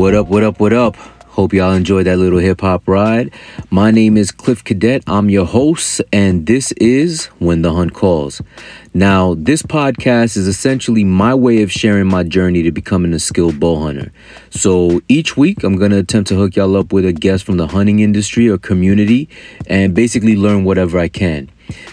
What up, what up, what up? Hope y'all enjoyed that little hip hop ride. My name is Cliff Cadet. I'm your host, and this is When the Hunt Calls. Now, this podcast is essentially my way of sharing my journey to becoming a skilled bow hunter. So each week, I'm going to attempt to hook y'all up with a guest from the hunting industry or community and basically learn whatever I can.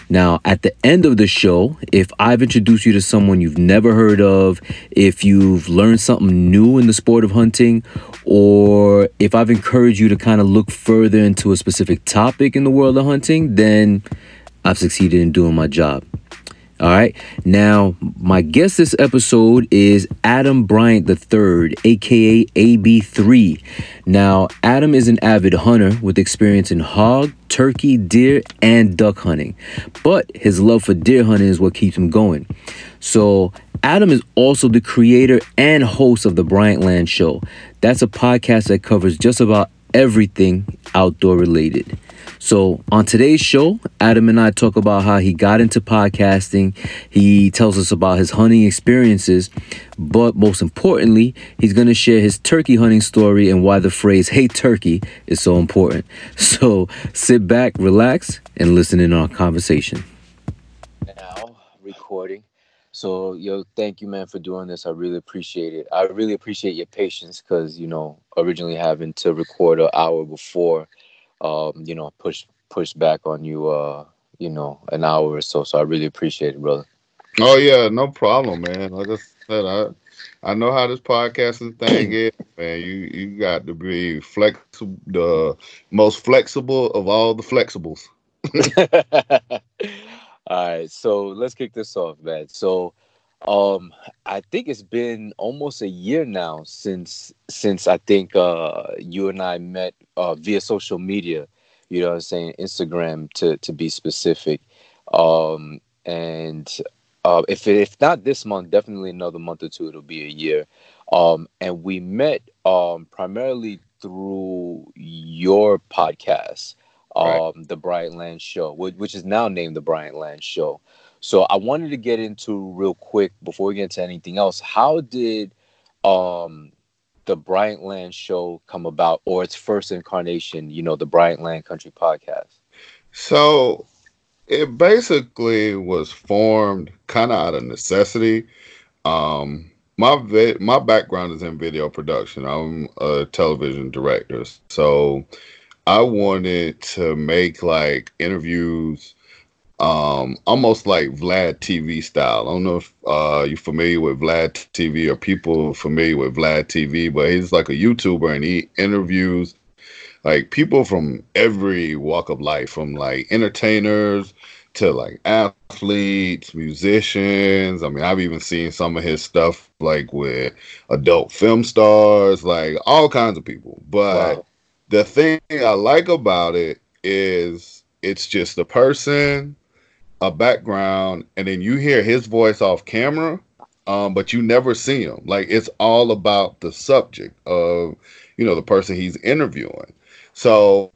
Now, at the end of the show, if I've introduced you to someone you've never heard of, if you've learned something new in the sport of hunting, or if I've encouraged you to kind of look further into a specific topic in the world of hunting, then I've succeeded in doing my job. All right. Now, my guest this episode is Adam Bryant III, aka AB3. Now, Adam is an avid hunter with experience in hog, turkey, deer, and duck hunting. But his love for deer hunting is what keeps him going. So, Adam is also the creator and host of the Bryant Land Show. That's a podcast that covers just about everything outdoor related. So, on today's show, Adam and I talk about how he got into podcasting. He tells us about his hunting experiences, but most importantly, he's going to share his turkey hunting story and why the phrase hey turkey is so important. So, sit back, relax, and listen in our conversation. Now, recording. So, yo, thank you, man, for doing this. I really appreciate it. I really appreciate your patience because, you know, originally having to record an hour before um, you know, push push back on you, uh, you know, an hour or so. So I really appreciate it, brother. Oh yeah, no problem, man. Like I said, I I know how this podcasting thing is, man. You you got to be flexible, the most flexible of all the flexibles. all right, so let's kick this off, man. So um i think it's been almost a year now since since i think uh you and i met uh via social media you know i'm saying instagram to to be specific um and uh if if not this month definitely another month or two it'll be a year um and we met um primarily through your podcast um right. the Bryant Land Show, which is now named the Bryant Land Show. So I wanted to get into real quick before we get into anything else. How did um, the Bryant Land show come about, or its first incarnation? You know, the Bryant Land Country Podcast. So it basically was formed kind of out of necessity. Um, my vi- my background is in video production. I'm a television director, so I wanted to make like interviews um almost like Vlad TV style. I don't know if uh you're familiar with Vlad TV or people familiar with Vlad TV, but he's like a YouTuber and he interviews like people from every walk of life, from like entertainers to like athletes, musicians. I mean, I've even seen some of his stuff like with adult film stars, like all kinds of people. But wow. the thing I like about it is it's just a person a background and then you hear his voice off camera um, but you never see him. Like it's all about the subject of you know the person he's interviewing. So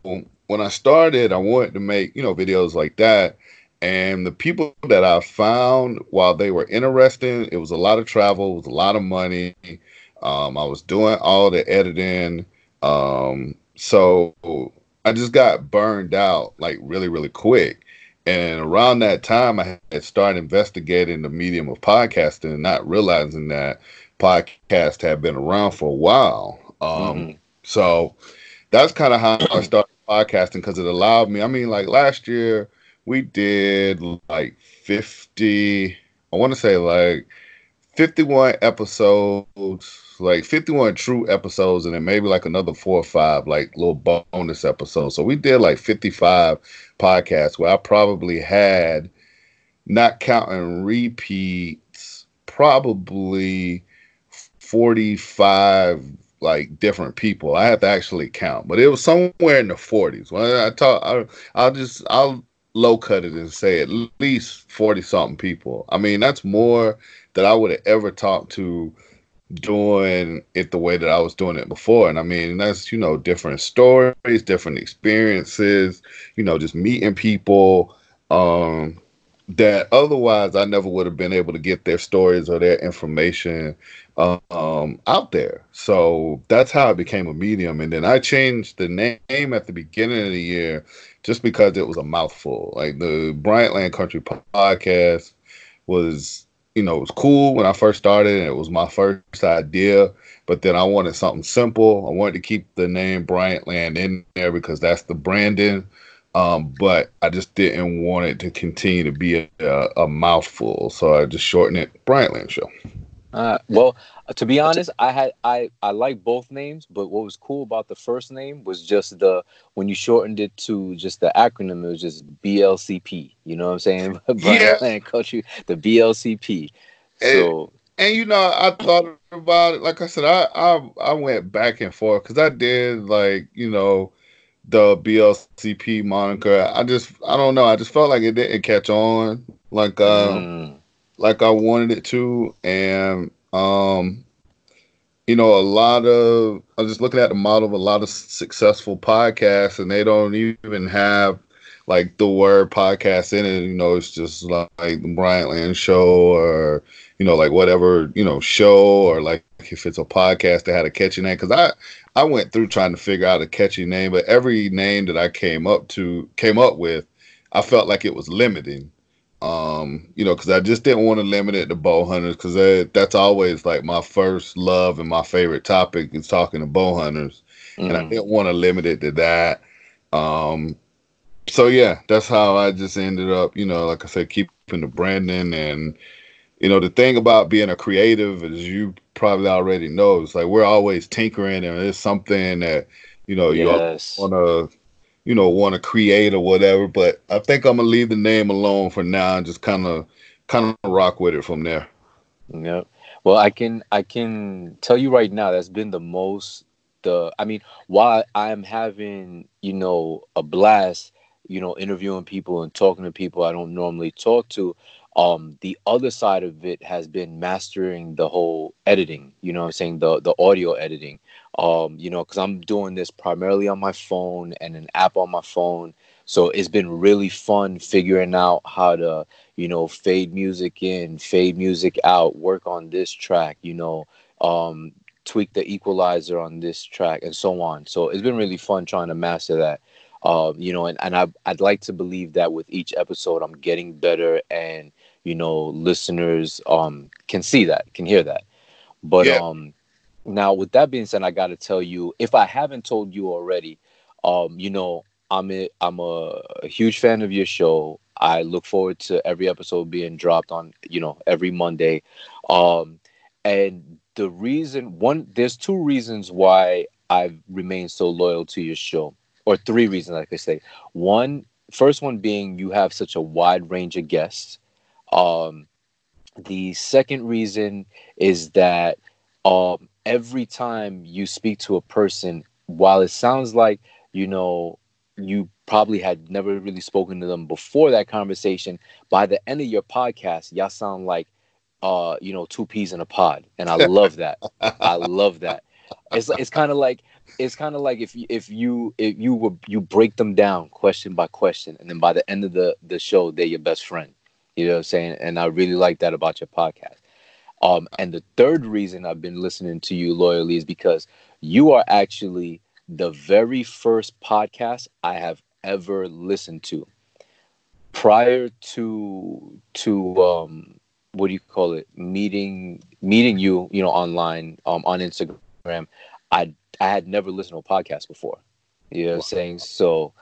when i started i wanted to make you know videos like that and the people that i found while they were interesting it was a lot of travel it was a lot of money. Um, i was doing all the editing um, so i just got burned out like really really quick and around that time, I had started investigating the medium of podcasting and not realizing that podcast had been around for a while. Um, mm-hmm. So that's kind of how I started podcasting because it allowed me. I mean, like last year, we did like 50, I want to say like 51 episodes like 51 true episodes and then maybe like another four or five like little bonus episodes. So we did like 55 podcasts where I probably had not counting repeats probably 45 like different people. I have to actually count, but it was somewhere in the 40s. When I talk, I, I'll just I'll low cut it and say at least 40 something people. I mean, that's more that I would have ever talked to doing it the way that I was doing it before. And I mean, that's, you know, different stories, different experiences, you know, just meeting people, um, that otherwise I never would have been able to get their stories or their information um, out there. So that's how it became a medium. And then I changed the name at the beginning of the year just because it was a mouthful. Like the Bryant Land Country podcast was, you know, it was cool when I first started and it was my first idea. But then I wanted something simple. I wanted to keep the name Bryant Land in there because that's the branding. Um, but I just didn't want it to continue to be a, a mouthful, so I just shortened it Bryant Land Show. Uh, well, to be honest, I had I I like both names, but what was cool about the first name was just the when you shortened it to just the acronym, it was just BLCP. You know what I'm saying? yeah. Land Country, the BLCP. So. And, and you know, I thought about it. Like I said, I I, I went back and forth because I did like you know the BLCP moniker. I just I don't know. I just felt like it didn't catch on like um mm. Like I wanted it to, and um you know a lot of I was just looking at the model of a lot of successful podcasts, and they don't even have like the word podcast in it. You know, it's just like, the Bryant Land Show or you know like whatever you know show or like if it's a podcast that had a catchy name because I I went through trying to figure out a catchy name, but every name that I came up to came up with, I felt like it was limiting. Um, you know, because I just didn't want to limit it to bow hunters because that's always like my first love and my favorite topic is talking to bow hunters, mm. and I mm. didn't want to limit it to that. Um, so yeah, that's how I just ended up. You know, like I said, keeping the branding and you know the thing about being a creative is you probably already know it's like we're always tinkering and it's something that you know yes. you want to you know want to create or whatever but i think i'm gonna leave the name alone for now and just kind of kind of rock with it from there. Yep. Well i can i can tell you right now that's been the most the i mean while i'm having you know a blast you know interviewing people and talking to people i don't normally talk to um the other side of it has been mastering the whole editing you know i'm saying? The the audio editing um you know because i'm doing this primarily on my phone and an app on my phone. So it's been really fun figuring out how to you know fade music in fade music out work on this track you know um tweak the equalizer on this track and so on. So it's been really fun trying to master that um, you know, and, and I, I'd like to believe that with each episode, I'm getting better and you know listeners um can see that can hear that. But yeah. um now with that being said i got to tell you if i haven't told you already um you know i'm a i'm a, huge fan of your show. I look forward to every episode being dropped on you know every monday. Um and the reason one there's two reasons why i've remained so loyal to your show or three reasons like i say. One first one being you have such a wide range of guests. Um, the second reason is that um, every time you speak to a person, while it sounds like you know you probably had never really spoken to them before that conversation, by the end of your podcast, y'all sound like uh, you know two peas in a pod, and I love that. I love that. It's it's kind of like it's kind of like if you, if you if you were you break them down question by question, and then by the end of the the show, they're your best friend. You know what I'm saying? And I really like that about your podcast. Um, and the third reason I've been listening to you loyally is because you are actually the very first podcast I have ever listened to. Prior to to um, what do you call it? Meeting meeting you, you know, online um, on Instagram. I I had never listened to a podcast before. You know what I'm saying? So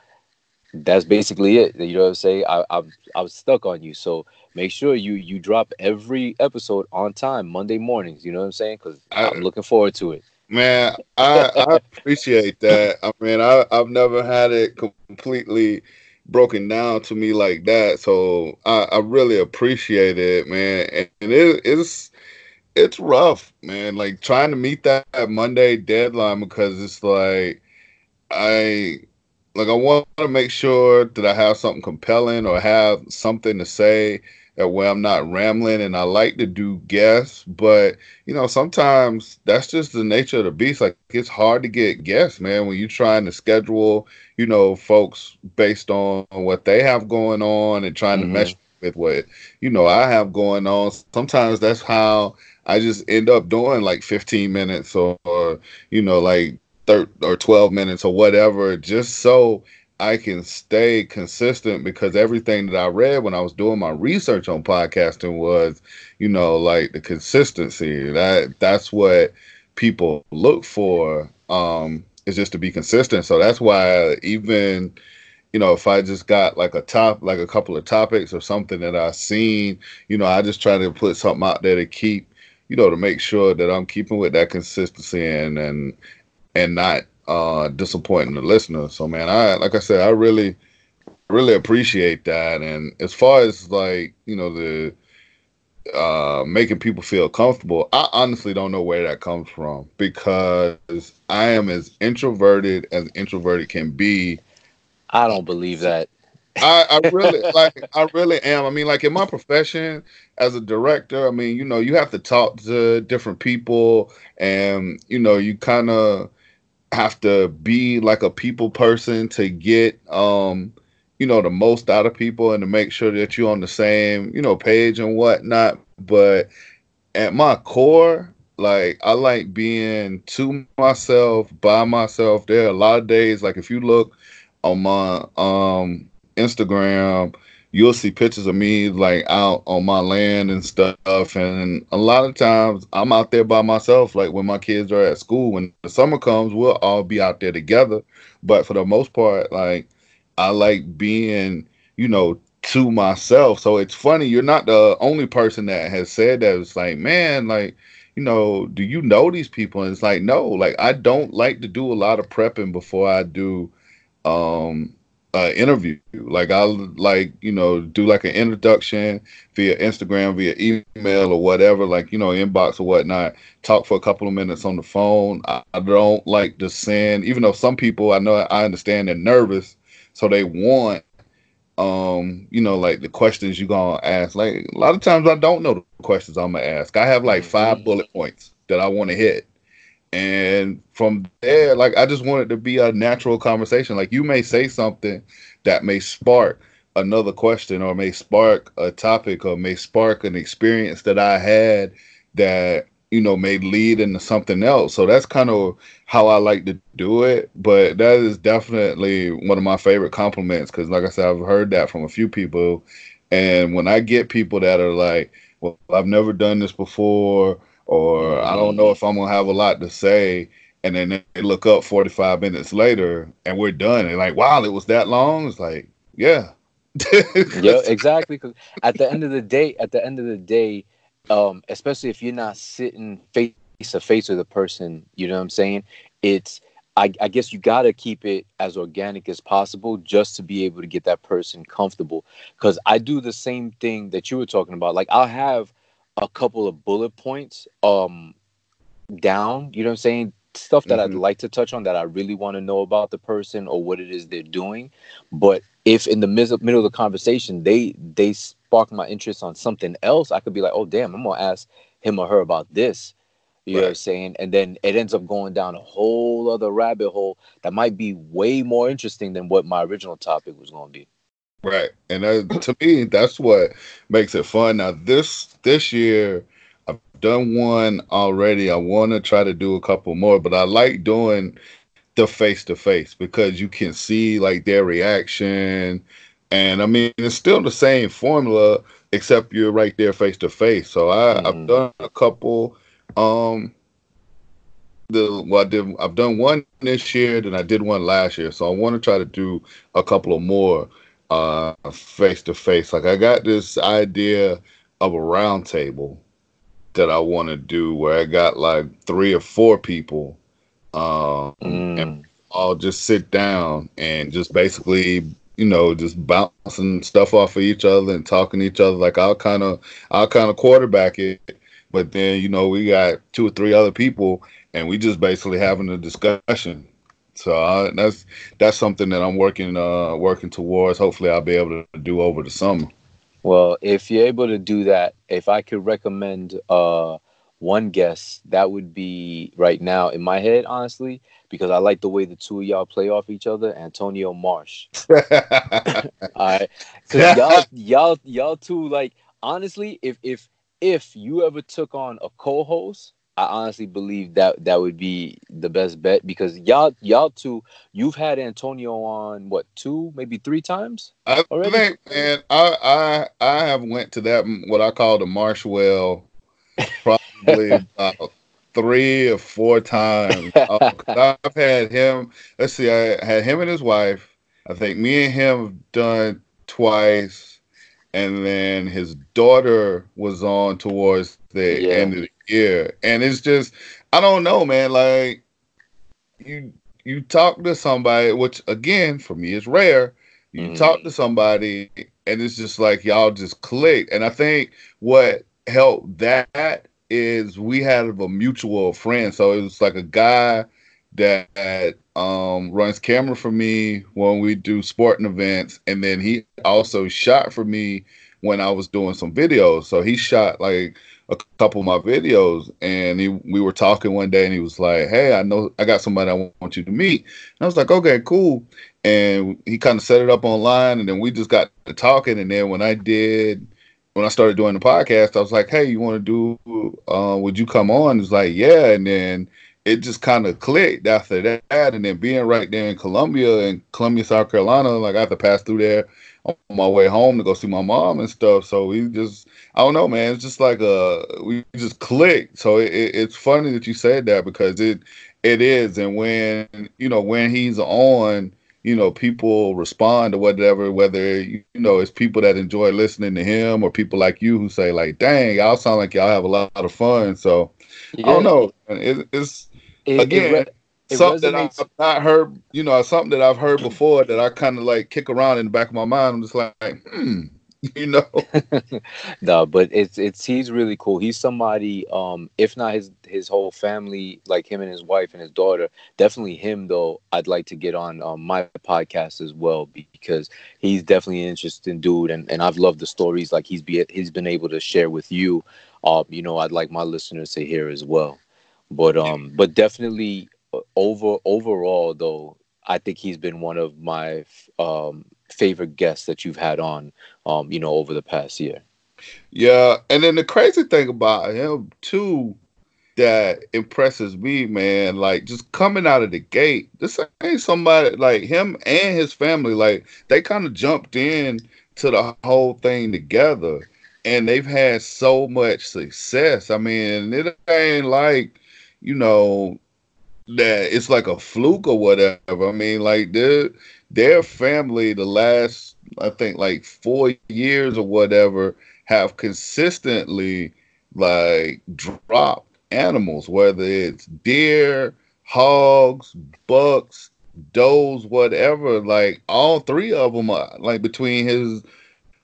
that's basically it. You know what I'm saying? I, I'm I was stuck on you. So make sure you you drop every episode on time Monday mornings. You know what I'm saying? Because I'm looking forward to it. Man, I, I appreciate that. I mean, I I've never had it completely broken down to me like that. So I, I really appreciate it, man. And, and it, it's it's rough, man. Like trying to meet that Monday deadline because it's like I like I want to make sure that I have something compelling or have something to say that way I'm not rambling and I like to do guests, but you know, sometimes that's just the nature of the beast. Like it's hard to get guests, man, when you're trying to schedule, you know, folks based on what they have going on and trying mm-hmm. to mesh with what you know I have going on. Sometimes that's how I just end up doing like 15 minutes or, or you know like 30 or 12 minutes or whatever, just so I can stay consistent because everything that I read when I was doing my research on podcasting was, you know, like the consistency. That that's what people look for. Um, is just to be consistent. So that's why even you know, if I just got like a top, like a couple of topics or something that I've seen, you know, I just try to put something out there to keep, you know, to make sure that I'm keeping with that consistency and and and not uh disappointing the listener. So man, I like I said, I really really appreciate that. And as far as like, you know, the uh, making people feel comfortable. I honestly don't know where that comes from because I am as introverted as introverted can be. I don't believe that. I, I really like I really am. I mean, like in my profession as a director, I mean, you know, you have to talk to different people and you know, you kind of have to be like a people person to get um you know the most out of people and to make sure that you're on the same you know page and whatnot. But at my core like i like being to myself by myself. There are a lot of days like if you look on my um instagram you'll see pictures of me like out on my land and stuff and a lot of times i'm out there by myself like when my kids are at school when the summer comes we'll all be out there together but for the most part like I like being, you know, to myself. So it's funny, you're not the only person that has said that. It's like, man, like, you know, do you know these people? And it's like, no, like I don't like to do a lot of prepping before I do um uh interview. Like I'll like, you know, do like an introduction via Instagram, via email or whatever, like, you know, inbox or whatnot, talk for a couple of minutes on the phone. I, I don't like to send, even though some people I know I understand they're nervous so they want um, you know, like the questions you're gonna ask. Like a lot of times I don't know the questions I'm gonna ask. I have like 5 mm-hmm. bullet points that I want to hit. And from there, like I just want it to be a natural conversation. Like you may say something that may spark another question or may spark a topic or may spark an experience that I had that you know may lead into something else. So that's kind of how i like to do it. But that is definitely one of my favorite compliments because like i said i've heard that from a few people. And when i get people that are like well i've never done this before or i don't know if i'm gonna have a lot to say and then they look up 45 minutes later and we're done and like wow it was that long it's like yeah yeah exactly because at the end of the day at the end of the day um, especially if you're not sitting face to face with a person, you know what I'm saying? It's I, I guess you got to keep it as organic as possible just to be able to get that person comfortable. Because I do the same thing that you were talking about. Like I'll have a couple of bullet points um down, you know what I'm saying? Stuff that mm-hmm. I'd like to touch on that I really want to know about the person or what it is they're doing. But if in the middle of the conversation they they spark my interest on something else, I could be like, oh damn, I'm gonna ask him or her about this. You right. know what I'm saying? And then it ends up going down a whole other rabbit hole that might be way more interesting than what my original topic was gonna be. Right. And that, to me, that's what makes it fun. Now this this year I've done one already. I want to try to do a couple more, but I like doing the face to face because you can see like their reaction and I mean, it's still the same formula, except you're right there face to face. So I, mm. I've done a couple. Um, the well, I did. I've done one this year, then I did one last year. So I want to try to do a couple of more uh face to face. Like I got this idea of a round table that I want to do where I got like three or four people, um, mm. and I'll just sit down and just basically you know, just bouncing stuff off of each other and talking to each other. Like I'll kind of, I'll kind of quarterback it, but then you know we got two or three other people, and we just basically having a discussion. So uh, that's that's something that I'm working uh, working towards. Hopefully, I'll be able to do over the summer. Well, if you're able to do that, if I could recommend uh, one guest, that would be right now in my head, honestly, because I like the way the two of y'all play off each other. Antonio Marsh. All right, because y'all, y'all, y'all two, like honestly, if if if you ever took on a co-host, I honestly believe that that would be the best bet because y'all y'all two you've had Antonio on what two maybe three times. I think man I I I have went to that what I call the Marshwell probably about three or four times. uh, I've had him. Let's see, I had him and his wife. I think me and him have done twice and then his daughter was on towards the yeah. end of the year and it's just i don't know man like you you talk to somebody which again for me is rare you mm. talk to somebody and it's just like y'all just click and i think what helped that is we had a mutual friend so it was like a guy that um, runs camera for me when we do sporting events, and then he also shot for me when I was doing some videos. So he shot like a couple of my videos, and he, we were talking one day, and he was like, "Hey, I know I got somebody I want you to meet." And I was like, "Okay, cool." And he kind of set it up online, and then we just got to talking. And then when I did, when I started doing the podcast, I was like, "Hey, you want to do? Uh, would you come on?" He's like, "Yeah." And then it just kind of clicked after that. And then being right there in Columbia and Columbia, South Carolina, like I had to pass through there on my way home to go see my mom and stuff. So we just, I don't know, man. It's just like a, we just clicked. So it, it, it's funny that you said that because it, it is. And when, you know, when he's on, you know, people respond to whatever, whether, you know, it's people that enjoy listening to him or people like you who say like, dang, y'all sound like y'all have a lot of fun. So yeah. I don't know. It, it's, it, again, it, it something that I've not heard, you know, something that I've heard before that I kind of like kick around in the back of my mind. I'm just like, hmm, you know. no, but it's it's he's really cool. He's somebody, um, if not his his whole family, like him and his wife and his daughter, definitely him though. I'd like to get on um, my podcast as well because he's definitely an interesting dude, and and I've loved the stories like he's be he's been able to share with you. Uh, you know, I'd like my listeners to hear as well. But um, but definitely uh, over overall though, I think he's been one of my um favorite guests that you've had on um, you know, over the past year. Yeah, and then the crazy thing about him too that impresses me, man, like just coming out of the gate, this ain't somebody like him and his family, like they kind of jumped in to the whole thing together and they've had so much success. I mean, it ain't like you know, that it's like a fluke or whatever. I mean, like their their family, the last I think like four years or whatever, have consistently like dropped animals, whether it's deer, hogs, bucks, does, whatever. Like all three of them are uh, like between his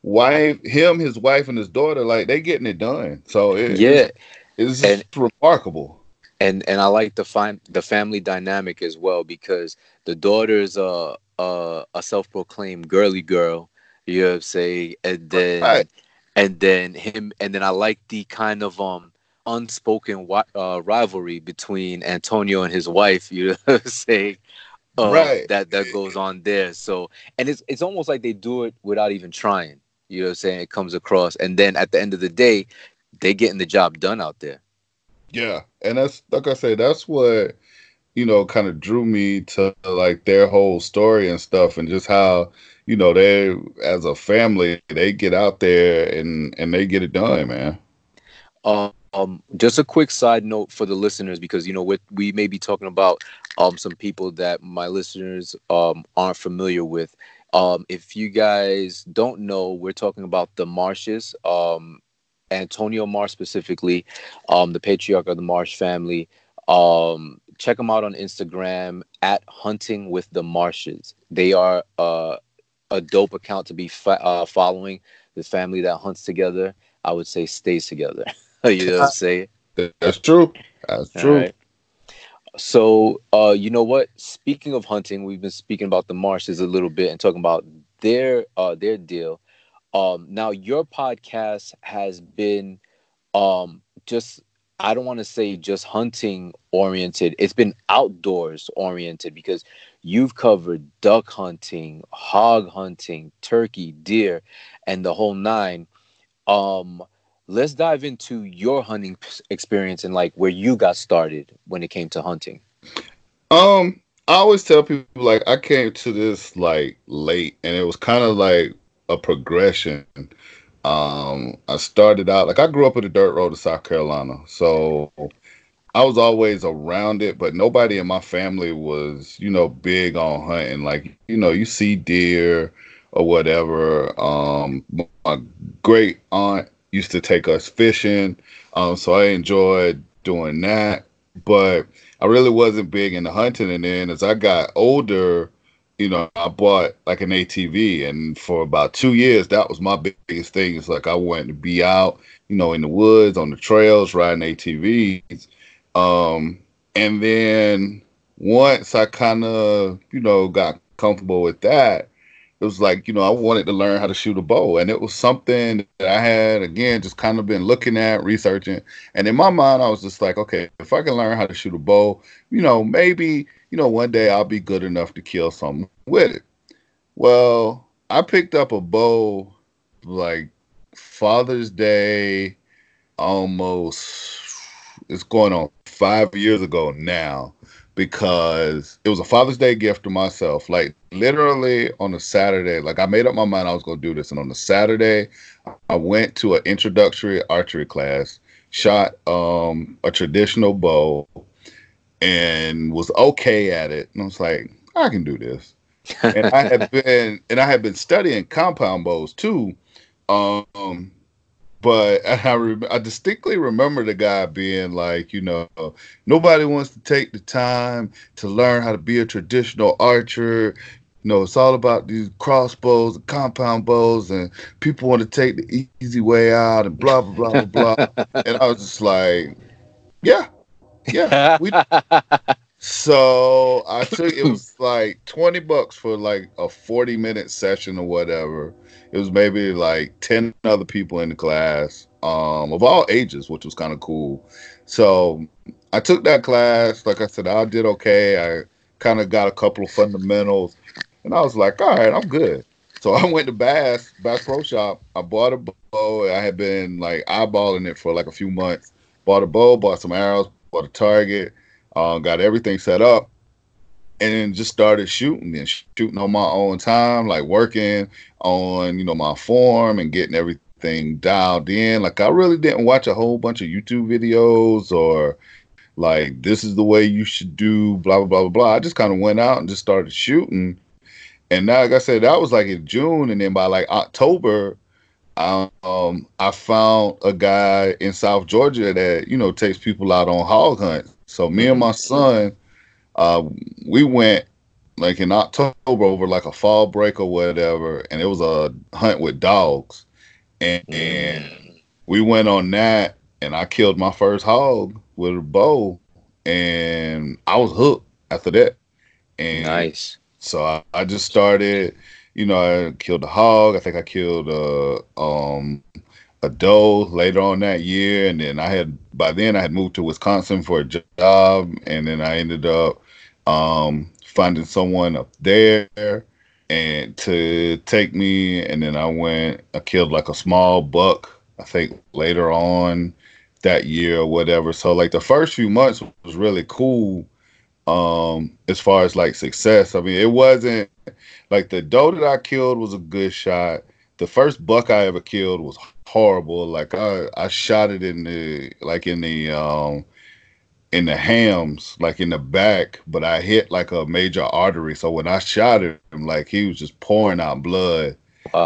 wife, him, his wife, and his daughter. Like they getting it done. So it, yeah, it's, it's and, remarkable and and I like the find the family dynamic as well because the daughter's a a, a self-proclaimed girly girl, you know what I'm saying, and then right. and then him and then I like the kind of um unspoken uh, rivalry between Antonio and his wife, you know what I'm saying. Uh, right. That that goes on there. So and it's it's almost like they do it without even trying. You know what I'm saying? It comes across, and then at the end of the day, they getting the job done out there. Yeah, and that's like I say, that's what you know kind of drew me to like their whole story and stuff, and just how you know they as a family they get out there and and they get it done, man. Um, just a quick side note for the listeners because you know we we may be talking about um some people that my listeners um aren't familiar with. Um, if you guys don't know, we're talking about the Marshes. Um, Antonio Marsh specifically, um, the patriarch of the Marsh family. Um, check them out on Instagram at Hunting with the Marshes. They are uh, a dope account to be fa- uh, following. The family that hunts together, I would say, stays together. you know what I'm saying? That's true. That's true. Right. So, uh, you know what? Speaking of hunting, we've been speaking about the marshes a little bit and talking about their uh, their deal. Um, now your podcast has been um, just I don't want to say just hunting oriented. It's been outdoors oriented because you've covered duck hunting, hog hunting, turkey, deer, and the whole nine. Um, let's dive into your hunting experience and like where you got started when it came to hunting. Um, I always tell people like I came to this like late, and it was kind of like a progression. Um, I started out like I grew up in a dirt road in South Carolina, so I was always around it, but nobody in my family was, you know, big on hunting. Like, you know, you see deer or whatever. Um, my great aunt used to take us fishing, um, so I enjoyed doing that. But I really wasn't big into hunting. And then as I got older, you know, I bought like an ATV, and for about two years, that was my biggest thing. It's like I wanted to be out, you know, in the woods, on the trails, riding ATVs. Um, and then once I kind of, you know, got comfortable with that, it was like, you know, I wanted to learn how to shoot a bow. And it was something that I had, again, just kind of been looking at, researching. And in my mind, I was just like, okay, if I can learn how to shoot a bow, you know, maybe you know, one day I'll be good enough to kill something with it. Well, I picked up a bow like Father's Day almost it's going on five years ago now because it was a Father's Day gift to myself. Like literally on a Saturday, like I made up my mind I was gonna do this. And on the Saturday, I went to an introductory archery class, shot um a traditional bow and was okay at it. And I was like, I can do this. and I had been and I had been studying compound bows too. Um, but I re- I distinctly remember the guy being like, you know, nobody wants to take the time to learn how to be a traditional archer. You know, it's all about these crossbows and compound bows, and people want to take the easy way out and blah blah blah blah blah. and I was just like, yeah, yeah. We, so I took it was like 20 bucks for like a 40 minute session or whatever. It was maybe like 10 other people in the class, um, of all ages, which was kind of cool. So I took that class. Like I said, I did okay. I kind of got a couple of fundamentals, and I was like, all right, I'm good. So I went to Bass, Bass Pro Shop. I bought a bow. I had been like eyeballing it for like a few months. Bought a bow, bought some arrows, bought a target, uh, got everything set up, and just started shooting and shooting on my own time, like working on you know my form and getting everything dialed in. Like I really didn't watch a whole bunch of YouTube videos or like this is the way you should do blah blah blah blah blah. I just kind of went out and just started shooting. And now, like I said, that was like in June, and then by like October, um, I found a guy in South Georgia that you know takes people out on hog hunts. So me and my mm-hmm. son, uh, we went like in October over like a fall break or whatever, and it was a hunt with dogs, and, and mm. we went on that, and I killed my first hog with a bow, and I was hooked after that. And nice. So I, I just started you know, I killed a hog. I think I killed a um a doe later on that year, and then I had by then I had moved to Wisconsin for a job, and then I ended up um finding someone up there and to take me, and then I went. I killed like a small buck. I think later on that year or whatever. So like the first few months was really cool um as far as like success. I mean, it wasn't like the doe that I killed was a good shot. The first buck I ever killed was horrible. Like I I shot it in the like in the um in the hams, like in the back, but I hit like a major artery. So when I shot him, like he was just pouring out blood.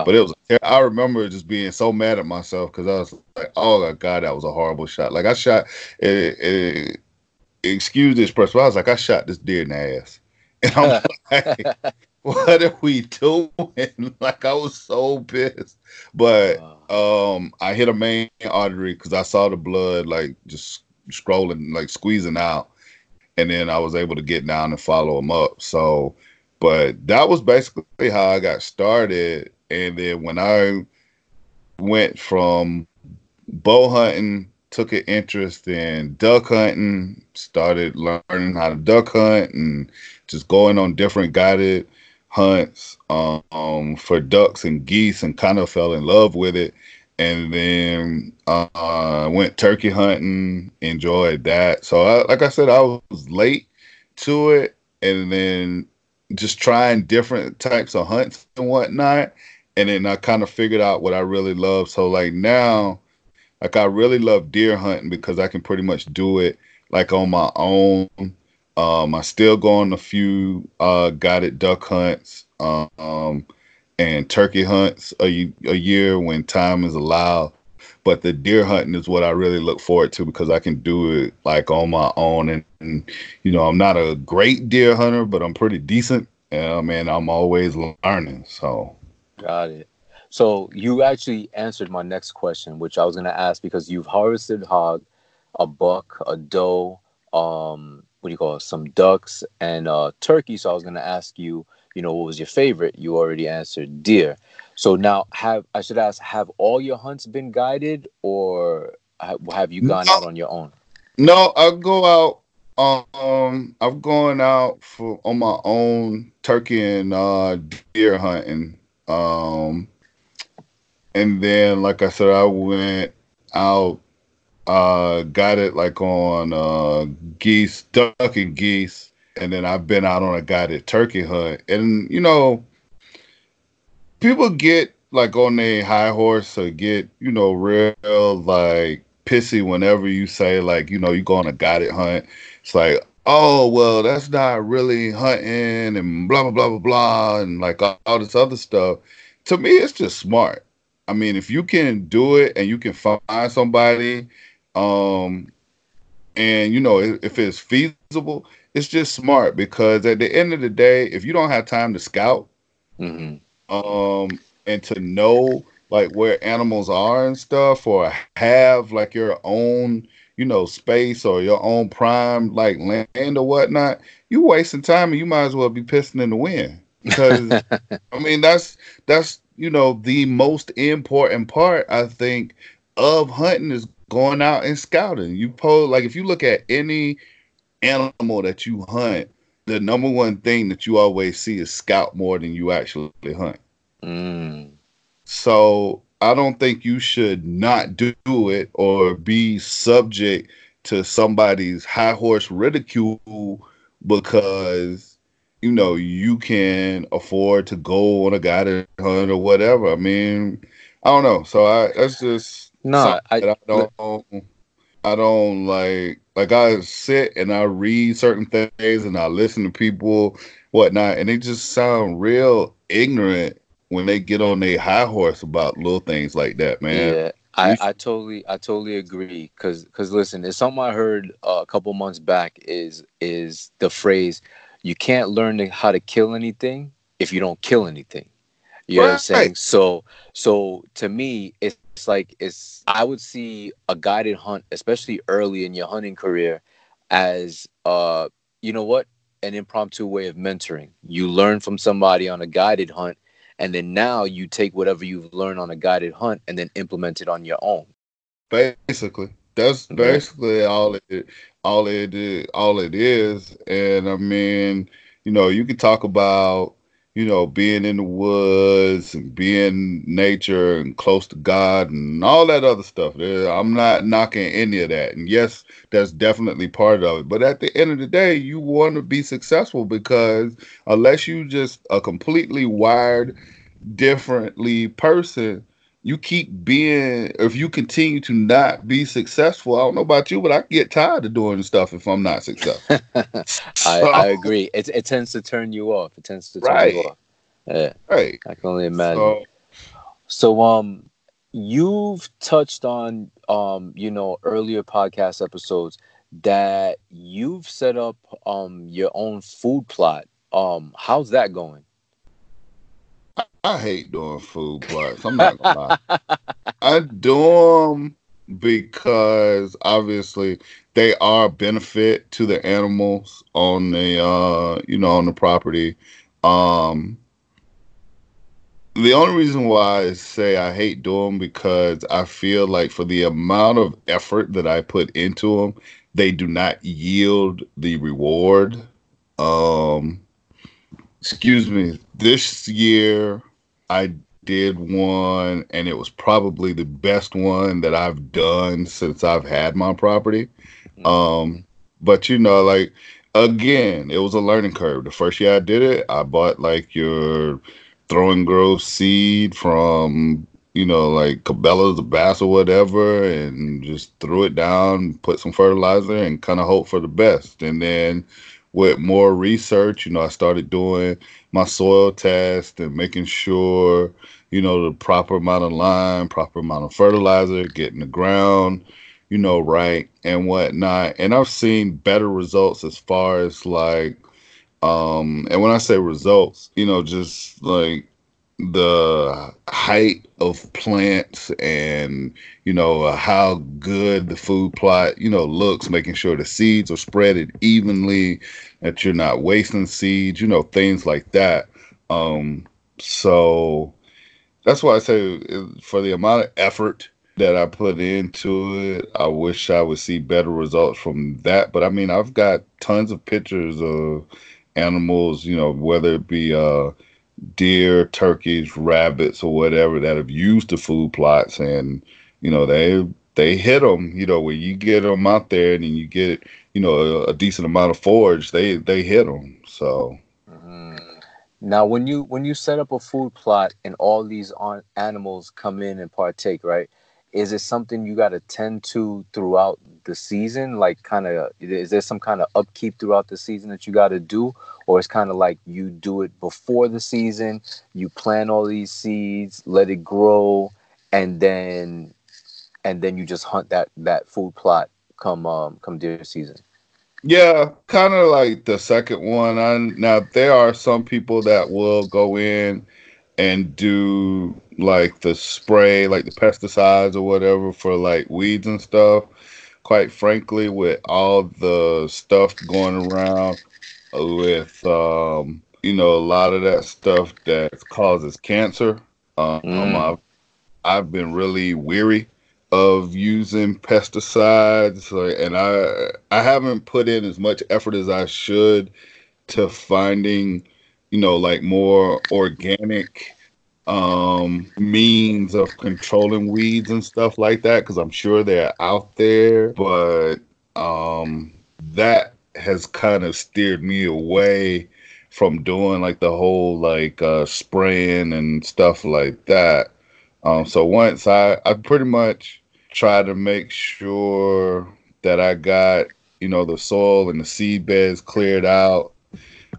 But it was, I remember just being so mad at myself because I was like, oh my God, that was a horrible shot. Like I shot, it, it, excuse this person, I was like, I shot this deer in the ass. And I'm like, what are we doing? like I was so pissed. But um I hit a main artery because I saw the blood like just scrolling, like squeezing out. And then I was able to get down and follow him up. So but that was basically how I got started. And then when I went from bow hunting took an interest in duck hunting, started learning how to duck hunt and just going on different guided hunts um, for ducks and geese and kind of fell in love with it. And then uh, went turkey hunting, enjoyed that. So, I, like I said, I was late to it, and then just trying different types of hunts and whatnot. And then I kind of figured out what I really love. So, like now, like I really love deer hunting because I can pretty much do it like on my own. Um, I still go on a few uh, guided duck hunts um, and turkey hunts a, a year when time is allowed. But the deer hunting is what I really look forward to because I can do it like on my own. And, and you know, I'm not a great deer hunter, but I'm pretty decent. I mean, I'm always learning. So, got it. So you actually answered my next question, which I was going to ask because you've harvested hog, a buck, a doe, um, what do you call it, some ducks, and uh, turkey. So I was going to ask you, you know, what was your favorite? You already answered deer. So now, have I should ask, have all your hunts been guided, or have you gone no, out on your own? No, I go out. Um, I've gone out for on my own turkey and uh, deer hunting. Um, and then like I said, I went out, uh, got it like on uh, geese, duck and geese, and then I've been out on a guided turkey hunt, and you know, people get like on their high horse or get you know real like pissy whenever you say like you know you go on a guided hunt. It's like oh well that's not really hunting and blah blah blah blah blah and like all, all this other stuff. To me, it's just smart I mean, if you can do it and you can find somebody, um, and you know, if, if it's feasible, it's just smart because at the end of the day, if you don't have time to scout, mm-hmm. um, and to know like where animals are and stuff, or have like your own, you know, space or your own prime like land or whatnot, you wasting time and you might as well be pissing in the wind because I mean that's that's you know, the most important part, I think, of hunting is going out and scouting. You pose like if you look at any animal that you hunt, the number one thing that you always see is scout more than you actually hunt. Mm. So I don't think you should not do it or be subject to somebody's high horse ridicule because you know, you can afford to go on a guided hunt or whatever. I mean, I don't know. So I that's just no. I, I don't. I don't like like I sit and I read certain things and I listen to people whatnot, and they just sound real ignorant when they get on their high horse about little things like that, man. Yeah. I, I totally I totally agree because because listen it's something I heard uh, a couple months back is is the phrase you can't learn how to kill anything if you don't kill anything. You know what I'm saying? So so to me, it's like it's I would see a guided hunt, especially early in your hunting career, as uh, you know what? An impromptu way of mentoring. You learn from somebody on a guided hunt, and then now you take whatever you've learned on a guided hunt and then implement it on your own. Basically. That's basically all it all it is, all it is. And I mean, you know, you can talk about, you know, being in the woods and being nature and close to God and all that other stuff. I'm not knocking any of that. And yes, that's definitely part of it. But at the end of the day, you want to be successful because unless you just a completely wired differently person, you keep being if you continue to not be successful i don't know about you but i get tired of doing stuff if i'm not successful. I, I, agree. It, it tends to turn you off. It tends to turn right. you off. Yeah. Right. I can only imagine. So, so um you've touched on um you know earlier podcast episodes that you've set up um your own food plot. Um how's that going I hate doing food plots. I'm not gonna lie. I do them because obviously they are benefit to the animals on the uh you know on the property. Um the only reason why I say I hate doing them because I feel like for the amount of effort that I put into them, they do not yield the reward. Um, excuse me. This year, I did one, and it was probably the best one that I've done since I've had my property. Um, but you know, like again, it was a learning curve. The first year I did it, I bought like your throwing and grow seed from you know like Cabela's the Bass or whatever, and just threw it down, put some fertilizer, and kind of hope for the best. And then with more research, you know, I started doing my soil test and making sure you know the proper amount of lime, proper amount of fertilizer, getting the ground you know, right and whatnot. And I've seen better results as far as like, um, and when I say results, you know, just like the height of plants and you know how good the food plot you know looks making sure the seeds are spreaded evenly that you're not wasting seeds you know things like that um so that's why i say uh, for the amount of effort that I put into it. I wish I would see better results from that. But I mean, I've got tons of pictures of animals, you know, whether it be uh, deer, turkeys, rabbits, or whatever that have used the food plots, and you know, they they hit them. You know, when you get them out there and you get you know a, a decent amount of forage, they they hit them. So. Mm-hmm. Now, when you when you set up a food plot and all these on animals come in and partake, right? is it something you got to tend to throughout the season like kind of is there some kind of upkeep throughout the season that you got to do or it's kind of like you do it before the season you plant all these seeds let it grow and then and then you just hunt that that food plot come um come deer season yeah kind of like the second one I, now there are some people that will go in and do like the spray, like the pesticides or whatever for like weeds and stuff. Quite frankly, with all the stuff going around with um, you know a lot of that stuff that causes cancer, um, mm. I've I've been really weary of using pesticides, and I I haven't put in as much effort as I should to finding you know like more organic um, means of controlling weeds and stuff like that because I'm sure they're out there, but um, that has kind of steered me away from doing like the whole like uh, spraying and stuff like that. Um, so once I, I pretty much try to make sure that I got you know the soil and the seed beds cleared out.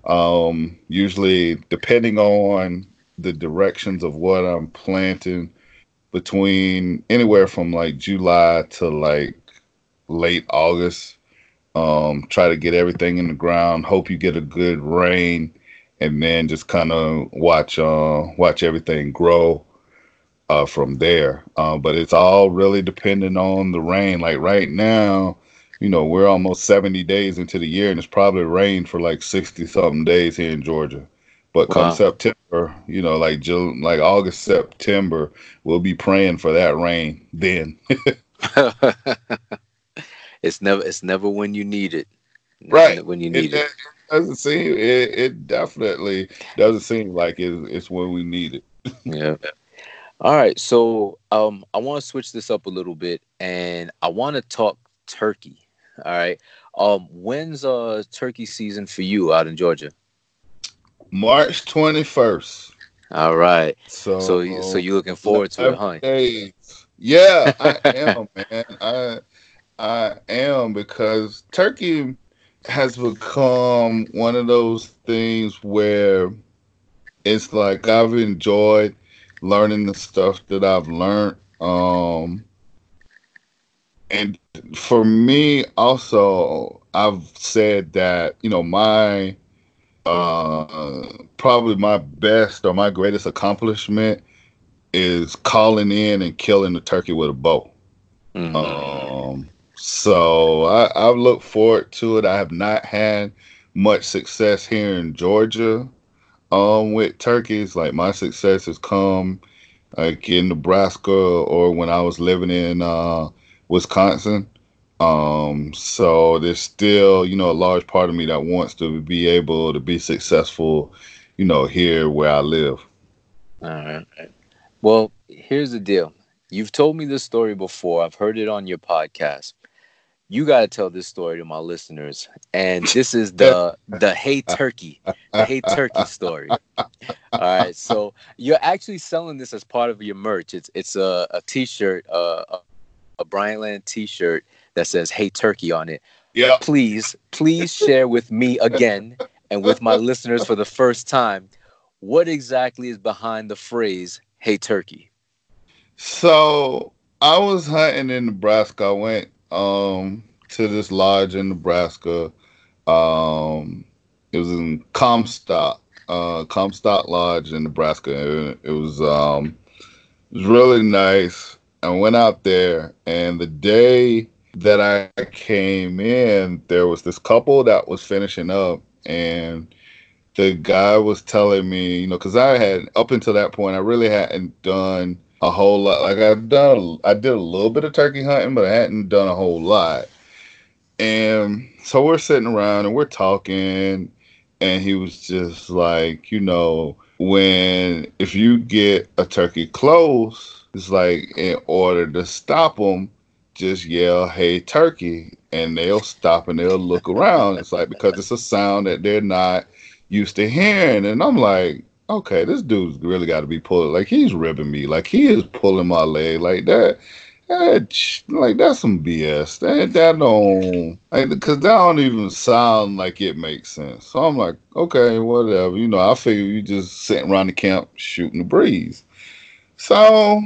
Um, usually, depending on the directions of what I'm planting between anywhere from like July to like late August. Um, try to get everything in the ground. Hope you get a good rain, and then just kind of watch uh, watch everything grow uh, from there. Uh, but it's all really dependent on the rain. Like right now, you know, we're almost 70 days into the year, and it's probably rained for like 60 something days here in Georgia. But come. September, you know, like June, like August, September, we'll be praying for that rain then. it's never it's never when you need it. Right. When you need it. it. doesn't seem it, it definitely doesn't seem like it, it's when we need it. yeah. All right. So um I want to switch this up a little bit and I want to talk turkey. All right. Um when's uh turkey season for you out in Georgia? March 21st. All right. So so so you looking forward to it, huh? Days. Yeah, I am, man. I I am because turkey has become one of those things where it's like I've enjoyed learning the stuff that I've learned. Um and for me also I've said that, you know, my uh, probably my best or my greatest accomplishment is calling in and killing the turkey with a bow. Mm-hmm. Um, so I, I look forward to it. I have not had much success here in Georgia. Um with turkeys. Like my success has come like in Nebraska or when I was living in uh, Wisconsin. Um, so there's still, you know, a large part of me that wants to be able to be successful, you know, here where I live. All right. Well, here's the deal. You've told me this story before. I've heard it on your podcast. You got to tell this story to my listeners. And this is the the Hey Turkey, the Hey Turkey story. All right. So you're actually selling this as part of your merch. It's it's a, a t-shirt, uh, a, a Bryant Land t-shirt that says Hey Turkey on it. Yeah. Please, please share with me again and with my listeners for the first time what exactly is behind the phrase Hey Turkey. So I was hunting in Nebraska. I went um to this lodge in Nebraska. Um it was in Comstock, uh Comstock Lodge in Nebraska. It, it was um it was really nice. I went out there and the day that I came in, there was this couple that was finishing up and the guy was telling me, you know, because I had up until that point, I really hadn't done a whole lot. Like I've done, I did a little bit of turkey hunting, but I hadn't done a whole lot. And so we're sitting around and we're talking, and he was just like, you know, when if you get a turkey close, it's like in order to stop them, just yell, "Hey, turkey!" and they'll stop and they'll look around. It's like because it's a sound that they're not used to hearing, and I'm like, okay, this dude's really got to be pulling. Like he's ribbing me. Like he is pulling my leg like that. that like that's some BS. That that don't like because that don't even sound like it makes sense. So I'm like, okay, whatever. You know, I figure you just sitting around the camp shooting the breeze. So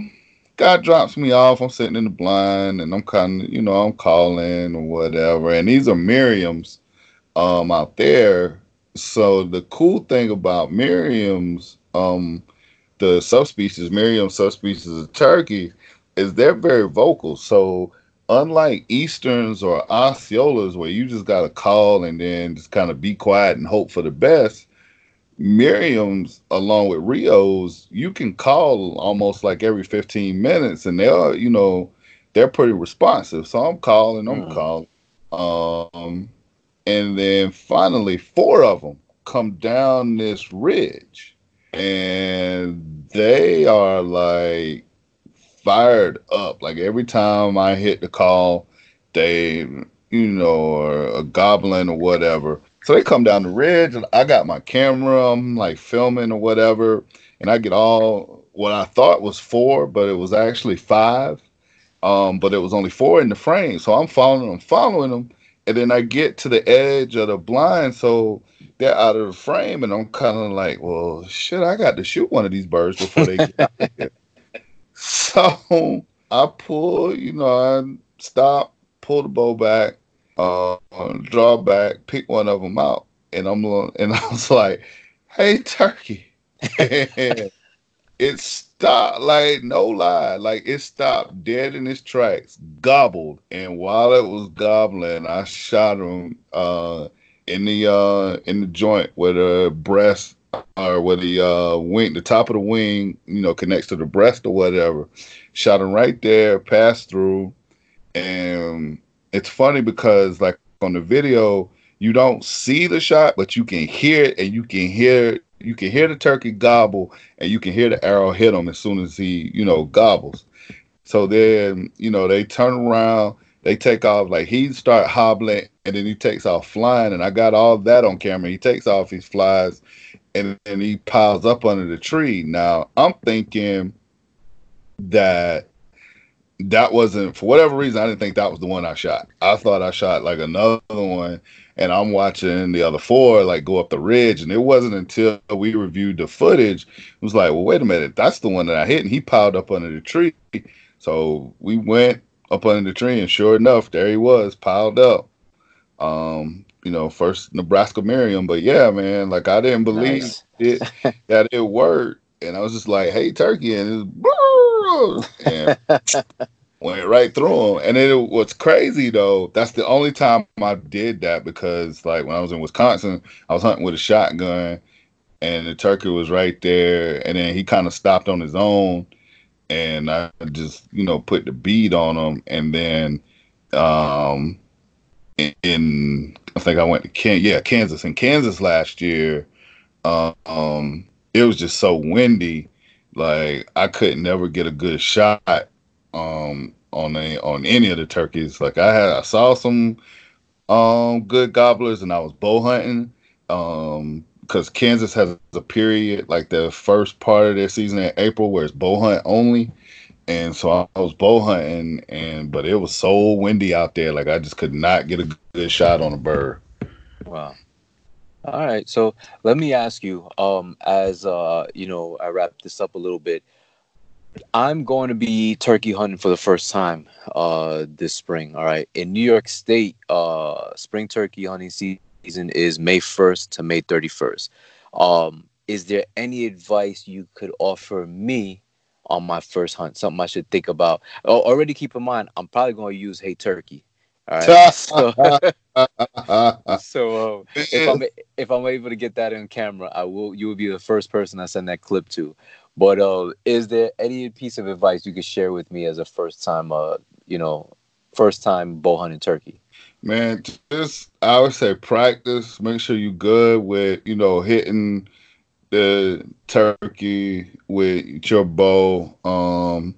God drops me off. I'm sitting in the blind and I'm kind of, you know, I'm calling or whatever. And these are Merriam's um, out there. So the cool thing about Merriam's um, the subspecies, Merriam subspecies of turkey, is they're very vocal. So unlike Easterns or Osceolas, where you just got to call and then just kind of be quiet and hope for the best, Merriam's along with Rio's, you can call almost like every 15 minutes and they're, you know, they're pretty responsive. So I'm calling, I'm mm. calling. Um, and then finally, four of them come down this ridge and they are like fired up. Like every time I hit the call, they, you know, or a goblin or whatever so they come down the ridge, and I got my camera, I'm like filming or whatever, and I get all what I thought was four, but it was actually five. Um, but it was only four in the frame. So I'm following them, following them, and then I get to the edge of the blind, so they're out of the frame, and I'm kind of like, well, shit, I got to shoot one of these birds before they get out here. So I pull, you know, I stop, pull the bow back, uh, draw back, pick one of them out, and I'm and I was like, "Hey, turkey!" it stopped, like no lie, like it stopped dead in its tracks, gobbled, and while it was gobbling, I shot him uh, in the uh, in the joint where the breast or where the uh, wing, the top of the wing, you know, connects to the breast or whatever. Shot him right there, passed through, and it's funny because like on the video you don't see the shot but you can hear it and you can hear you can hear the turkey gobble and you can hear the arrow hit him as soon as he you know gobbles. So then you know they turn around they take off like he start hobbling and then he takes off flying and i got all that on camera. He takes off he flies and then he piles up under the tree. Now i'm thinking that that wasn't for whatever reason i didn't think that was the one i shot. I thought i shot like another one and i'm watching the other four like go up the ridge and it wasn't until we reviewed the footage it was like well wait a minute that's the one that i hit and he piled up under the tree. So we went up under the tree and sure enough there he was piled up. Um you know first nebraska merriam but yeah man like i didn't believe nice. it that it worked and i was just like hey turkey and it was, and went right through him. And then it, what's crazy though, that's the only time I did that because like when I was in Wisconsin, I was hunting with a shotgun, and the turkey was right there, and then he kind of stopped on his own, and I just you know put the bead on him, and then um in, in I think I went to Ken yeah Kansas in Kansas last year, um it was just so windy, like I could never get a good shot um on a on any of the turkeys. Like I had I saw some um good gobblers and I was bow hunting um because Kansas has a period like the first part of their season in April where it's bow hunt only. And so I was bow hunting and but it was so windy out there, like I just could not get a good shot on a bird. Wow. All right. So let me ask you, um, as uh, you know, I wrap this up a little bit. I'm going to be turkey hunting for the first time uh this spring. All right. In New York State, uh spring turkey hunting season is May 1st to May 31st. Um, is there any advice you could offer me on my first hunt? Something I should think about. Already keep in mind, I'm probably going to use Hey Turkey. All right. so, so uh, if I'm if I'm able to get that in camera, I will. You will be the first person I send that clip to. But uh, is there any piece of advice you could share with me as a first time, uh, you know, first time bow hunting turkey? Man, just I would say practice. Make sure you're good with you know hitting the turkey with your bow. Um,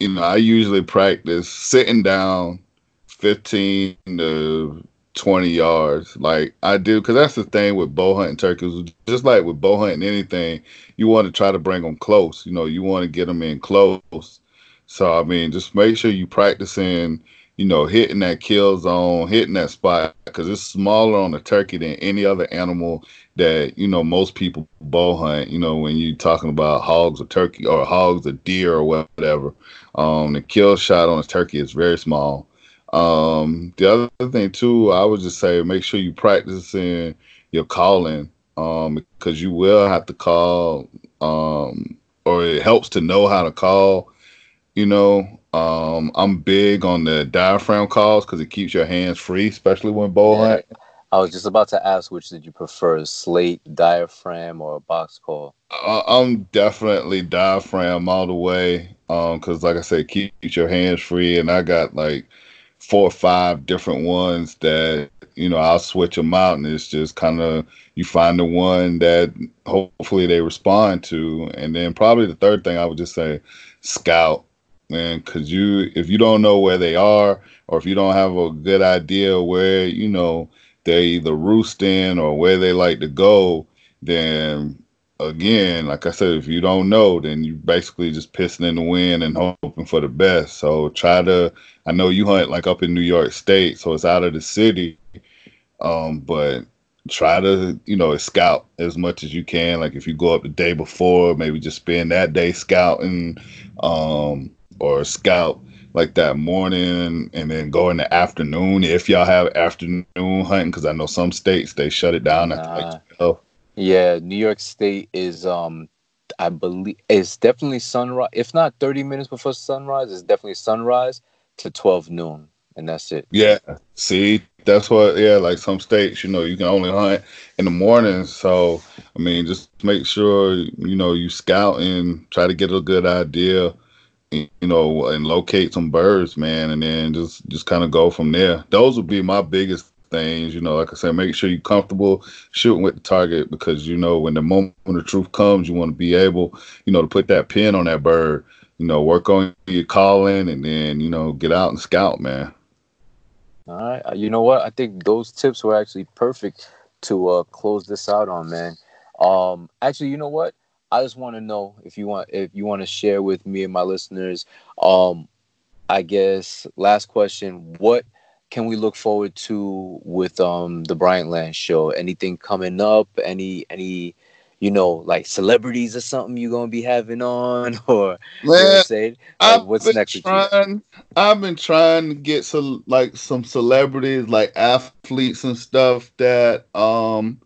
you know, I usually practice sitting down, fifteen to twenty yards. Like I do, because that's the thing with bow hunting turkeys. Just like with bow hunting anything, you want to try to bring them close. You know, you want to get them in close. So I mean, just make sure you practice practicing you know, hitting that kill zone, hitting that spot, because it's smaller on the turkey than any other animal that you know most people bow hunt. You know, when you're talking about hogs or turkey or hogs or deer or whatever, um, the kill shot on a turkey is very small. Um, the other thing too, I would just say make sure you practicing your calling, um, because you will have to call, um, or it helps to know how to call. You know, um, I'm big on the diaphragm calls because it keeps your hands free, especially when bow yeah. hunt. I was just about to ask which did you prefer, slate, diaphragm, or a box call? Uh, I'm definitely diaphragm all the way. Um, because like I said, keeps your hands free, and I got like four or five different ones that you know I'll switch them out, and it's just kind of you find the one that hopefully they respond to, and then probably the third thing I would just say, scout man, because you if you don't know where they are, or if you don't have a good idea where you know they're either roosting or where they like to go, then again, like I said, if you don't know, then you basically just pissing in the wind and hoping for the best. So try to. I know you hunt like up in New York State, so it's out of the city, um, but try to you know scout as much as you can like if you go up the day before maybe just spend that day scouting um or scout like that morning and then go in the afternoon if y'all have afternoon hunting because I know some states they shut it down at like 12. Yeah, New York State is um I believe it's definitely sunrise. If not 30 minutes before sunrise, it's definitely sunrise to 12 noon, and that's it. Yeah. See, that's what. Yeah, like some states, you know, you can only hunt in the morning. So, I mean, just make sure you know you scout and try to get a good idea you know, and locate some birds, man, and then just just kind of go from there. Those would be my biggest things. You know, like I said, make sure you're comfortable shooting with the target because you know when the moment when the truth comes, you want to be able, you know, to put that pin on that bird. You know, work on your calling, and then you know, get out and scout, man. All right, uh, you know what? I think those tips were actually perfect to uh, close this out on, man. Um, actually, you know what? I just want to know if you want if you want to share with me and my listeners. Um, I guess last question: What can we look forward to with um the Bryant Land show? Anything coming up? Any any you know like celebrities or something you're gonna be having on or Man, know like, what's next? Trying, I've been trying to get some like some celebrities like athletes and stuff that um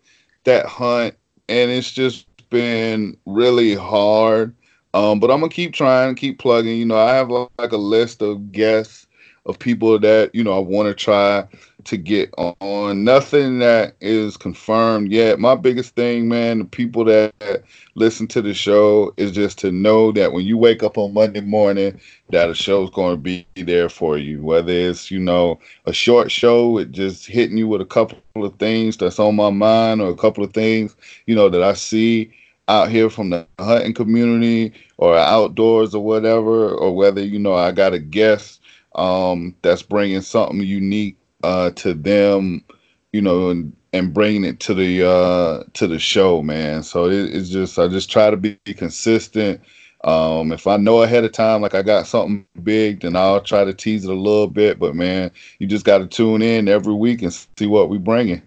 that hunt and it's just been really hard. Um, but I'm gonna keep trying, keep plugging. You know, I have like a list of guests of people that you know I want to try to get on. Nothing that is confirmed yet. My biggest thing, man, the people that listen to the show is just to know that when you wake up on Monday morning, that a show's going to be there for you. Whether it's you know a short show, it just hitting you with a couple of things that's on my mind, or a couple of things you know that I see out here from the hunting community or outdoors or whatever, or whether you know I got a guest um, that's bringing something unique uh, to them, you know, and and bringing it to the uh, to the show, man. So it, it's just I just try to be consistent. Um, if I know ahead of time, like I got something big, then I'll try to tease it a little bit. But man, you just got to tune in every week and see what we bringing.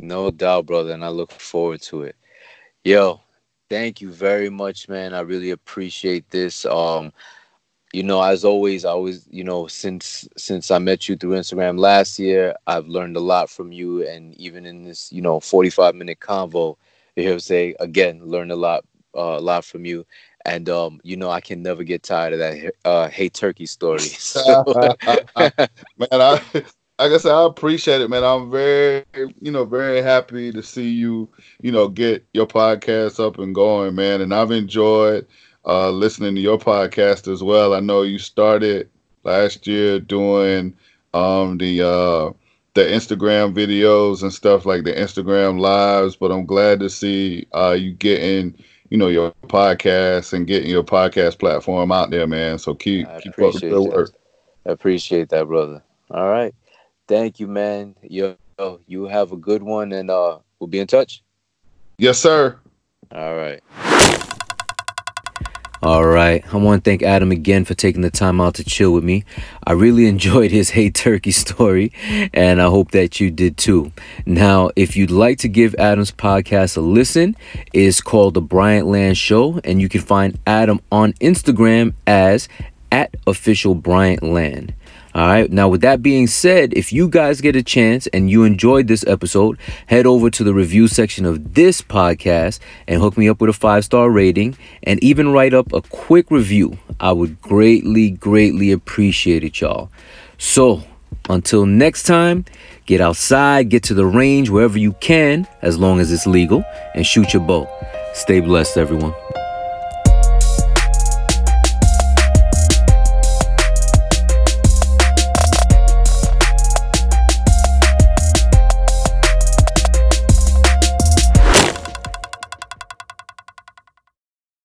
No doubt, brother, and I look forward to it. Yo, thank you very much, man. I really appreciate this. Um, you know, as always, I always, you know, since since I met you through Instagram last year, I've learned a lot from you, and even in this, you know, forty-five minute convo, you hear say again, learned a lot, uh, a lot from you, and um, you know, I can never get tired of that uh, "Hey Turkey" story. So. man, I, like I said, I appreciate it, man. I'm very, you know, very happy to see you, you know, get your podcast up and going, man. And I've enjoyed uh, listening to your podcast as well. I know you started last year doing um, the uh, the Instagram videos and stuff like the Instagram lives, but I'm glad to see uh, you getting you know your podcast and getting your podcast platform out there, man. So keep I keep up the good work. I appreciate that, brother. All right, thank you, man. Yo, you have a good one, and uh, we'll be in touch. Yes, sir. All right. All right. I want to thank Adam again for taking the time out to chill with me. I really enjoyed his Hey Turkey story, and I hope that you did too. Now, if you'd like to give Adam's podcast a listen, it's called The Bryant Land Show, and you can find Adam on Instagram as at official Bryant Land. All right. Now, with that being said, if you guys get a chance and you enjoyed this episode, head over to the review section of this podcast and hook me up with a five star rating and even write up a quick review. I would greatly, greatly appreciate it, y'all. So, until next time, get outside, get to the range wherever you can, as long as it's legal, and shoot your bow. Stay blessed, everyone.